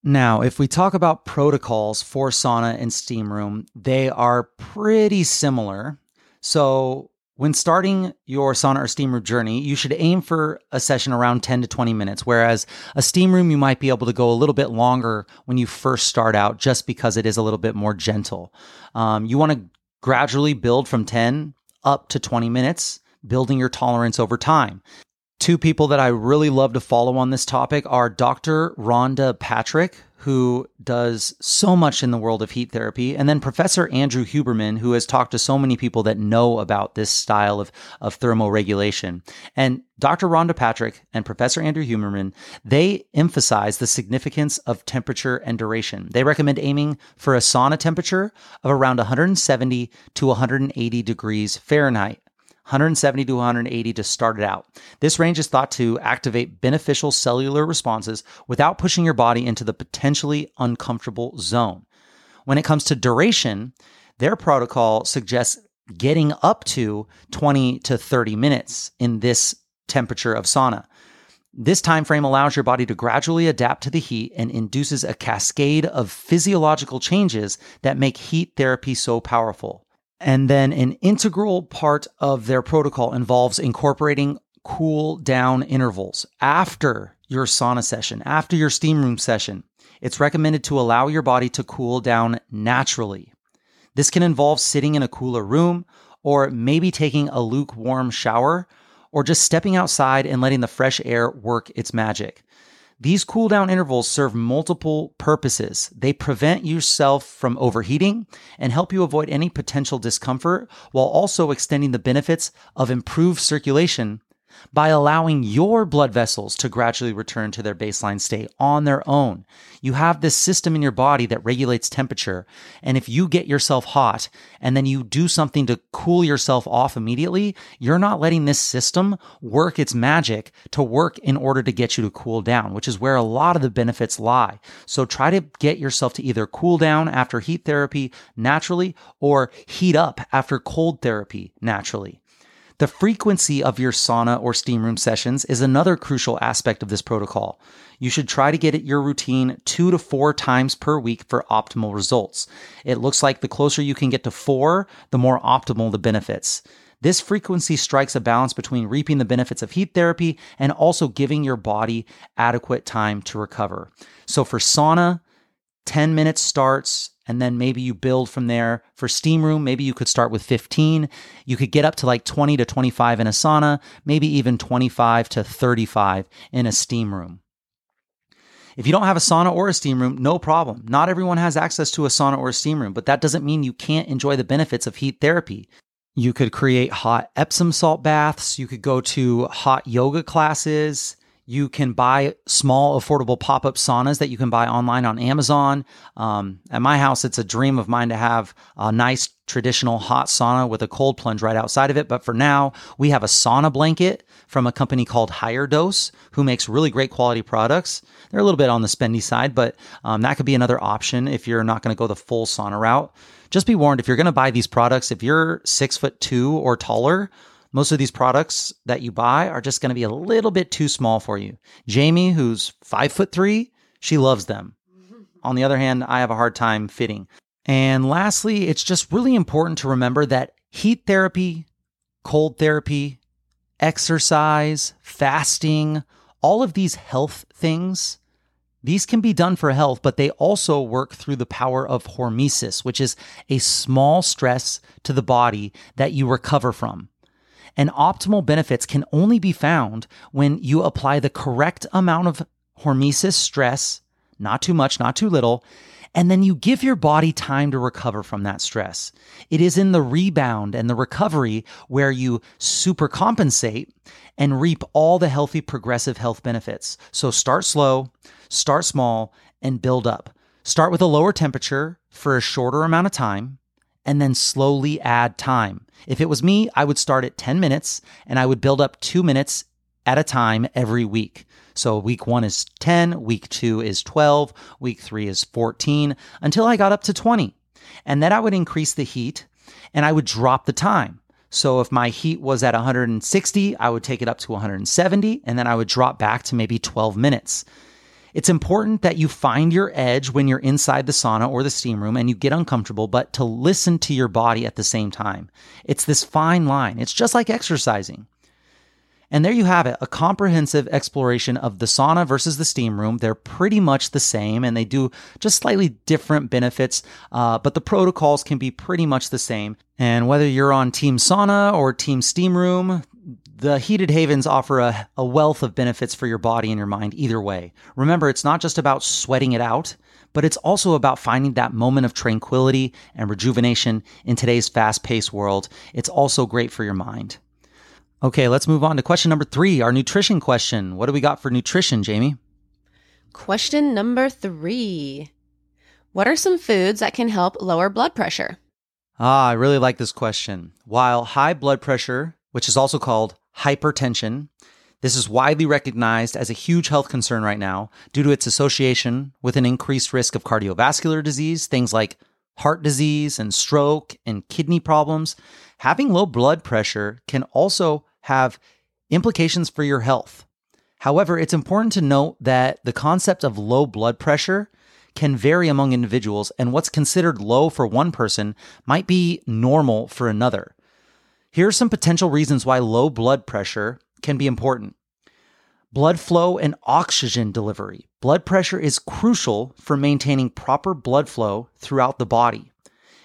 Now, if we talk about protocols for sauna and steam room, they are pretty similar. So, when starting your sauna or steam room journey, you should aim for a session around 10 to 20 minutes, whereas a steam room, you might be able to go a little bit longer when you first start out just because it is a little bit more gentle. Um, you want to gradually build from 10 up to 20 minutes, building your tolerance over time. Two people that I really love to follow on this topic are Dr. Rhonda Patrick, who does so much in the world of heat therapy, and then Professor Andrew Huberman, who has talked to so many people that know about this style of, of thermoregulation. And Dr. Rhonda Patrick and Professor Andrew Huberman, they emphasize the significance of temperature and duration. They recommend aiming for a sauna temperature of around 170 to 180 degrees Fahrenheit 170 to 180 to start it out. This range is thought to activate beneficial cellular responses without pushing your body into the potentially uncomfortable zone. When it comes to duration, their protocol suggests getting up to 20 to 30 minutes in this temperature of sauna. This time frame allows your body to gradually adapt to the heat and induces a cascade of physiological changes that make heat therapy so powerful. And then an integral part of their protocol involves incorporating cool down intervals after your sauna session, after your steam room session. It's recommended to allow your body to cool down naturally. This can involve sitting in a cooler room or maybe taking a lukewarm shower or just stepping outside and letting the fresh air work its magic. These cool down intervals serve multiple purposes. They prevent yourself from overheating and help you avoid any potential discomfort while also extending the benefits of improved circulation by allowing your blood vessels to gradually return to their baseline state on their own. You have this system in your body that regulates temperature. And if you get yourself hot and then you do something to cool yourself off immediately, you're not letting this system work its magic to work in order to get you to cool down, which is where a lot of the benefits lie. So try to get yourself to either cool down after heat therapy naturally or heat up after cold therapy naturally. The frequency of your sauna or steam room sessions is another crucial aspect of this protocol. You should try to get it your routine two to four times per week for optimal results. It looks like the closer you can get to four, the more optimal the benefits. This frequency strikes a balance between reaping the benefits of heat therapy and also giving your body adequate time to recover. So for sauna, 10 minutes starts, and then maybe you build from there. For steam room, maybe you could start with 15. You could get up to like 20 to 25 in a sauna, maybe even 25 to 35 in a steam room. If you don't have a sauna or a steam room, no problem. Not everyone has access to a sauna or a steam room, but that doesn't mean you can't enjoy the benefits of heat therapy. You could create hot Epsom salt baths. You could go to hot yoga classes. You can buy small, affordable pop up saunas that you can buy online on Amazon. Um, at my house, it's a dream of mine to have a nice traditional hot sauna with a cold plunge right outside of it. But for now, we have a sauna blanket from a company called HigherDOSE, who makes really great quality products. They're a little bit on the spendy side, but um, that could be another option if you're not going to go the full sauna route. Just be warned if you're going to buy these products, if you're six foot two or taller, most of these products that you buy are just going to be a little bit too small for you. Jamie, who's five foot three, she loves them. [LAUGHS] On the other hand, I have a hard time fitting. And lastly, it's just really important to remember that heat therapy, cold therapy, exercise, fasting, all of these health things, these can be done for health, but they also work through the power of hormesis, which is a small stress to the body that you recover from. And optimal benefits can only be found when you apply the correct amount of hormesis stress, not too much, not too little, and then you give your body time to recover from that stress. It is in the rebound and the recovery where you supercompensate and reap all the healthy progressive health benefits. So start slow, start small, and build up. Start with a lower temperature for a shorter amount of time and then slowly add time. If it was me, I would start at 10 minutes and I would build up two minutes at a time every week. So week one is 10, week two is 12, week three is 14 until I got up to 20. And then I would increase the heat and I would drop the time. So if my heat was at 160, I would take it up to 170 and then I would drop back to maybe 12 minutes. It's important that you find your edge when you're inside the sauna or the steam room and you get uncomfortable, but to listen to your body at the same time. It's this fine line. It's just like exercising. And there you have it, a comprehensive exploration of the sauna versus the steam room. They're pretty much the same and they do just slightly different benefits, uh, but the protocols can be pretty much the same. And whether you're on team sauna or team steam room, the heated havens offer a, a wealth of benefits for your body and your mind either way. Remember, it's not just about sweating it out, but it's also about finding that moment of tranquility and rejuvenation in today's fast paced world. It's also great for your mind. Okay, let's move on to question number three, our nutrition question. What do we got for nutrition, Jamie? Question number three What are some foods that can help lower blood pressure? Ah, I really like this question. While high blood pressure, which is also called hypertension, this is widely recognized as a huge health concern right now due to its association with an increased risk of cardiovascular disease, things like heart disease and stroke and kidney problems. Having low blood pressure can also have implications for your health. However, it's important to note that the concept of low blood pressure can vary among individuals, and what's considered low for one person might be normal for another. Here are some potential reasons why low blood pressure can be important. Blood flow and oxygen delivery. Blood pressure is crucial for maintaining proper blood flow throughout the body.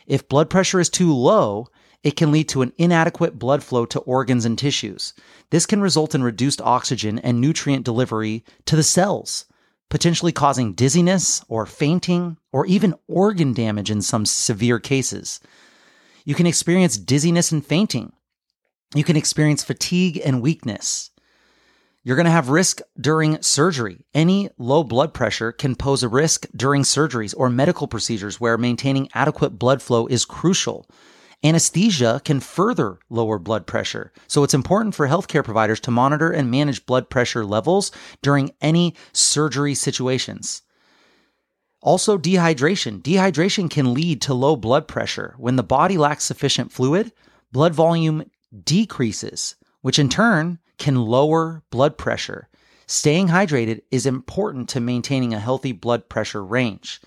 If blood pressure is too low, it can lead to an inadequate blood flow to organs and tissues. This can result in reduced oxygen and nutrient delivery to the cells, potentially causing dizziness or fainting or even organ damage in some severe cases. You can experience dizziness and fainting. You can experience fatigue and weakness. You're going to have risk during surgery. Any low blood pressure can pose a risk during surgeries or medical procedures where maintaining adequate blood flow is crucial. Anesthesia can further lower blood pressure. So it's important for healthcare providers to monitor and manage blood pressure levels during any surgery situations. Also, dehydration. Dehydration can lead to low blood pressure. When the body lacks sufficient fluid, blood volume decreases, which in turn can lower blood pressure. Staying hydrated is important to maintaining a healthy blood pressure range.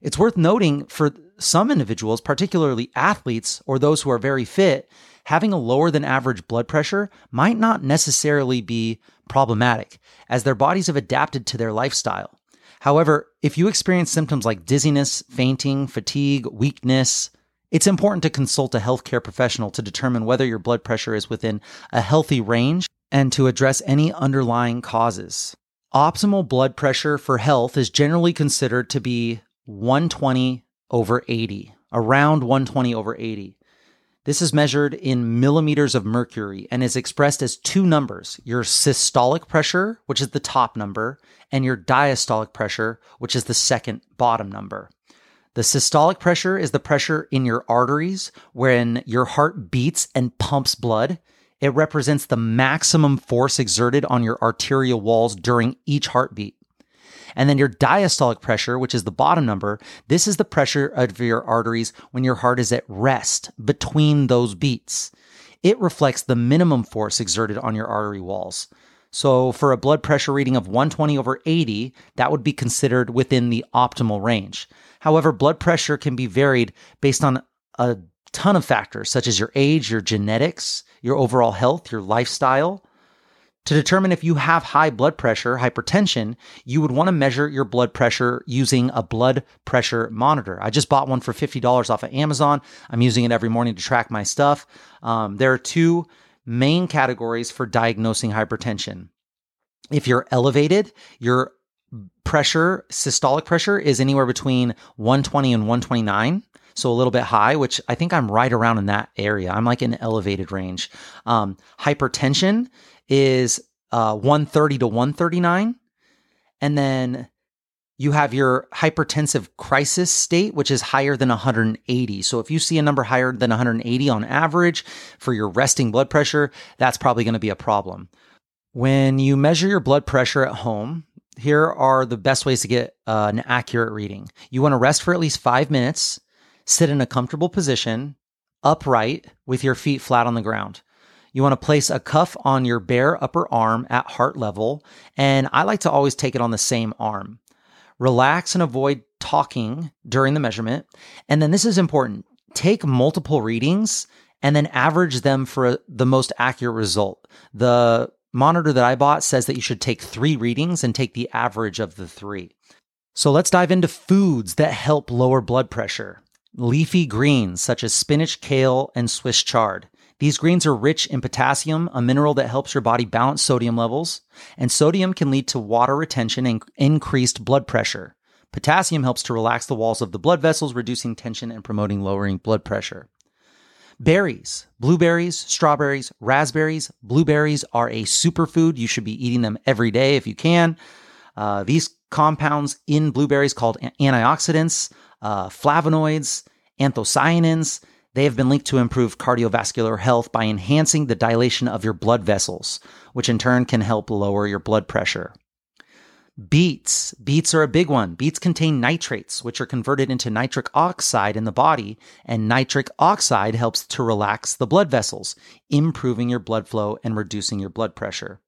It's worth noting for some individuals, particularly athletes or those who are very fit, having a lower than average blood pressure might not necessarily be problematic, as their bodies have adapted to their lifestyle. However, if you experience symptoms like dizziness, fainting, fatigue, weakness, it's important to consult a healthcare professional to determine whether your blood pressure is within a healthy range and to address any underlying causes. Optimal blood pressure for health is generally considered to be 120 over 80, around 120 over 80. This is measured in millimeters of mercury and is expressed as two numbers your systolic pressure, which is the top number, and your diastolic pressure, which is the second bottom number. The systolic pressure is the pressure in your arteries when your heart beats and pumps blood. It represents the maximum force exerted on your arterial walls during each heartbeat. And then your diastolic pressure, which is the bottom number, this is the pressure of your arteries when your heart is at rest between those beats. It reflects the minimum force exerted on your artery walls. So for a blood pressure reading of 120 over 80, that would be considered within the optimal range. However, blood pressure can be varied based on a ton of factors such as your age, your genetics, your overall health, your lifestyle. To determine if you have high blood pressure, hypertension, you would want to measure your blood pressure using a blood pressure monitor. I just bought one for $50 off of Amazon. I'm using it every morning to track my stuff. Um, there are two main categories for diagnosing hypertension. If you're elevated, your pressure, systolic pressure, is anywhere between 120 and 129 so a little bit high, which I think I'm right around in that area. I'm like in elevated range. Um, hypertension is uh, 130 to 139. And then you have your hypertensive crisis state, which is higher than 180. So if you see a number higher than 180 on average for your resting blood pressure, that's probably going to be a problem. When you measure your blood pressure at home, here are the best ways to get uh, an accurate reading. You want to rest for at least five minutes, sit in a comfortable position, upright with your feet flat on the ground. You want to place a cuff on your bare upper arm at heart level, and I like to always take it on the same arm. Relax and avoid talking during the measurement. And then this is important take multiple readings and then average them for the most accurate result. The monitor that I bought says that you should take three readings and take the average of the three. So let's dive into foods that help lower blood pressure. Leafy greens such as spinach, kale, and Swiss chard. These greens are rich in potassium, a mineral that helps your body balance sodium levels, and sodium can lead to water retention and increased blood pressure. Potassium helps to relax the walls of the blood vessels, reducing tension and promoting lowering blood pressure. Berries, blueberries, strawberries, raspberries, blueberries are a superfood. You should be eating them every day if you can. Uh, these compounds in blueberries called antioxidants, uh, flavonoids, anthocyanins, they have been linked to improve cardiovascular health by enhancing the dilation of your blood vessels, which in turn can help lower your blood pressure. Beets. Beets are a big one. Beets contain nitrates, which are converted into nitric oxide in the body, and nitric oxide helps to relax the blood vessels, improving your blood flow and reducing your blood pressure.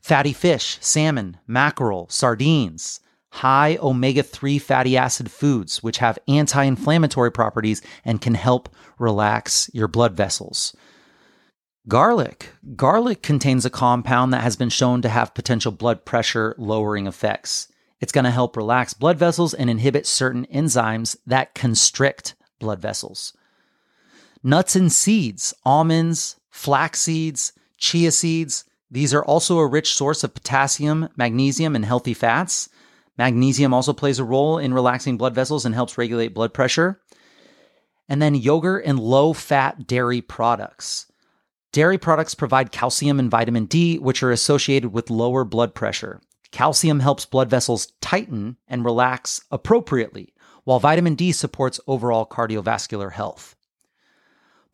Fatty fish, salmon, mackerel, sardines, high omega 3 fatty acid foods, which have anti inflammatory properties and can help relax your blood vessels. Garlic. Garlic contains a compound that has been shown to have potential blood pressure lowering effects. It's going to help relax blood vessels and inhibit certain enzymes that constrict blood vessels. Nuts and seeds, almonds, flax seeds, chia seeds, these are also a rich source of potassium, magnesium, and healthy fats. Magnesium also plays a role in relaxing blood vessels and helps regulate blood pressure. And then yogurt and low fat dairy products. Dairy products provide calcium and vitamin D, which are associated with lower blood pressure. Calcium helps blood vessels tighten and relax appropriately, while vitamin D supports overall cardiovascular health.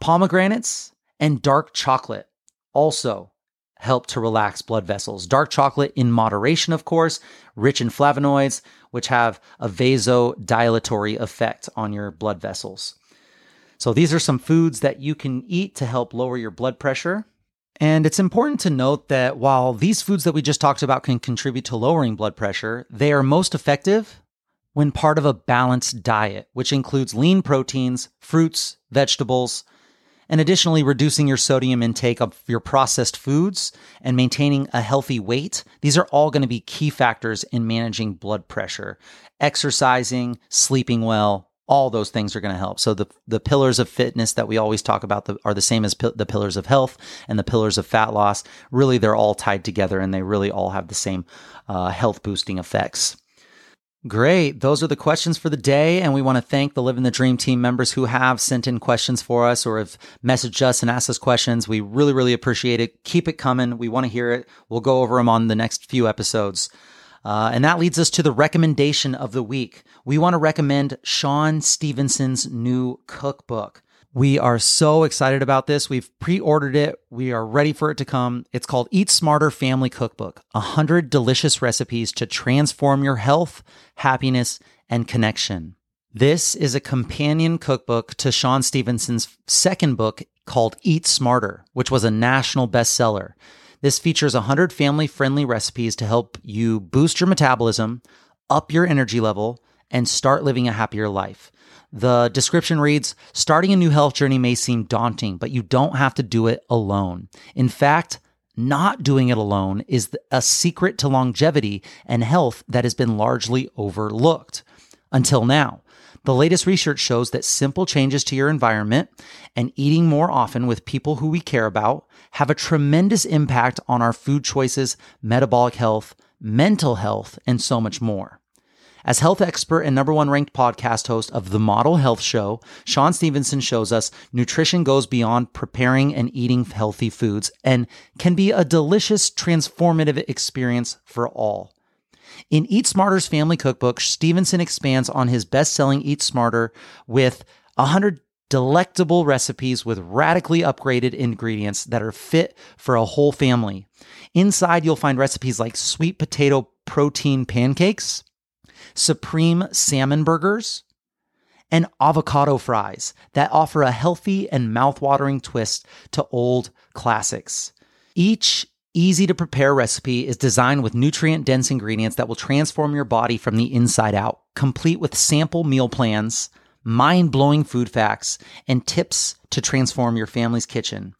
Pomegranates and dark chocolate also help to relax blood vessels. Dark chocolate in moderation, of course, rich in flavonoids, which have a vasodilatory effect on your blood vessels. So these are some foods that you can eat to help lower your blood pressure. And it's important to note that while these foods that we just talked about can contribute to lowering blood pressure, they are most effective when part of a balanced diet, which includes lean proteins, fruits, vegetables, And additionally, reducing your sodium intake of your processed foods and maintaining a healthy weight. These are all going to be key factors in managing blood pressure. Exercising, sleeping well, all those things are going to help. So the the pillars of fitness that we always talk about the, are the same as the pillars of health and the pillars of fat loss. Really, they're all tied together, and they really all have the same uh, health boosting effects. Great. Those are the questions for the day. And we want to thank the Living the Dream team members who have sent in questions for us or have messaged us and asked us questions. We really, really appreciate it. Keep it coming. We want to hear it. We'll go over them on the next few episodes. Uh, and that leads us to the recommendation of the week. We want to recommend Shawn Stevenson's new cookbook. We are so excited about this. We've pre ordered it. We are ready for it to come. It's called Eat Smarter Family Cookbook 100 delicious recipes to transform your health, happiness, and connection. This is a companion cookbook to Shawn Stevenson's second book called Eat Smarter, which was a national bestseller. This features 100 family friendly recipes to help you boost your metabolism, up your energy level, and start living a happier life. The description reads Starting a new health journey may seem daunting, but you don't have to do it alone. In fact, not doing it alone is a secret to longevity and health that has been largely overlooked until now. The latest research shows that simple changes to your environment and eating more often with people who we care about have a tremendous impact on our food choices, metabolic health, mental health, and so much more. As health expert and number one ranked podcast host of The Model Health Show, Shawn Stevenson shows us nutrition goes beyond preparing and eating healthy foods and can be a delicious, transformative experience for all. In Eat Smarter's family cookbook, Stevenson expands on his best selling Eat Smarter with 100 delectable recipes with radically upgraded ingredients that are fit for a whole family. Inside, you'll find recipes like sweet potato protein pancakes supreme salmon burgers, and avocado fries that offer a healthy and mouthwatering twist to old classics. Each easy to prepare recipe is designed with nutrient dense ingredients that will transform your body from the inside out, complete with sample meal plans, mind blowing food facts, and tips to transform your family's kitchen.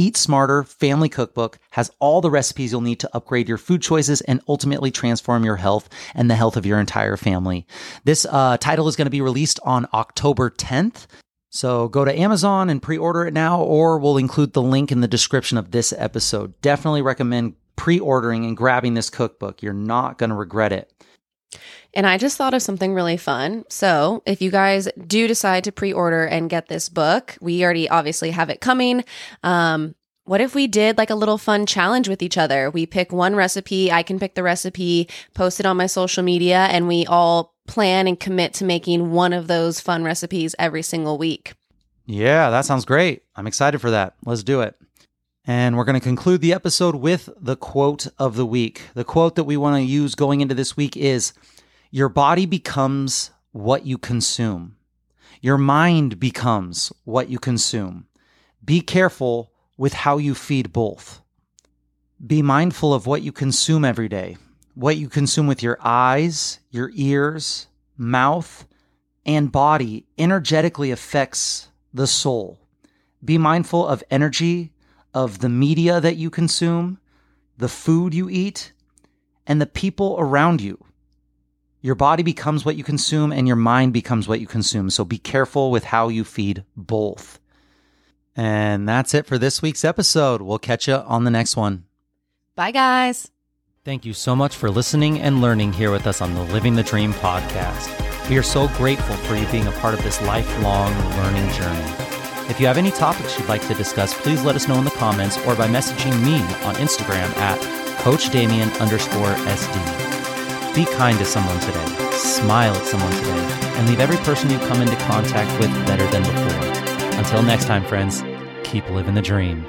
Eat Smarter Family Cookbook has all the recipes you'll need to upgrade your food choices and ultimately transform your health and the health of your entire family. This uh, title is going to be released on October 10th. So go to Amazon and pre order it now, or we'll include the link in the description of this episode. Definitely recommend pre ordering and grabbing this cookbook. You're not going to regret it. And I just thought of something really fun. So, if you guys do decide to pre order and get this book, we already obviously have it coming. Um, what if we did like a little fun challenge with each other? We pick one recipe, I can pick the recipe, post it on my social media, and we all plan and commit to making one of those fun recipes every single week. Yeah, that sounds great. I'm excited for that. Let's do it. And we're going to conclude the episode with the quote of the week. The quote that we want to use going into this week is Your body becomes what you consume, your mind becomes what you consume. Be careful with how you feed both. Be mindful of what you consume every day, what you consume with your eyes, your ears, mouth, and body energetically affects the soul. Be mindful of energy of the media that you consume, the food you eat, and the people around you. Your body becomes what you consume, and your mind becomes what you consume. So be careful with how you feed both. And that's it for this week's episode. We'll catch you on the next one. Bye, guys. Thank you so much for listening and learning here with us on the Living the Dream podcast. We are so grateful for you being a part of this lifelong learning journey. If you have any topics you'd like to discuss, please let us know in the comments or by messaging me on Instagram at Coach Damien underscore SD. Be kind to someone today, smile at someone today, and leave every person you come into contact with better than before. Until next time, friends, keep living the dream.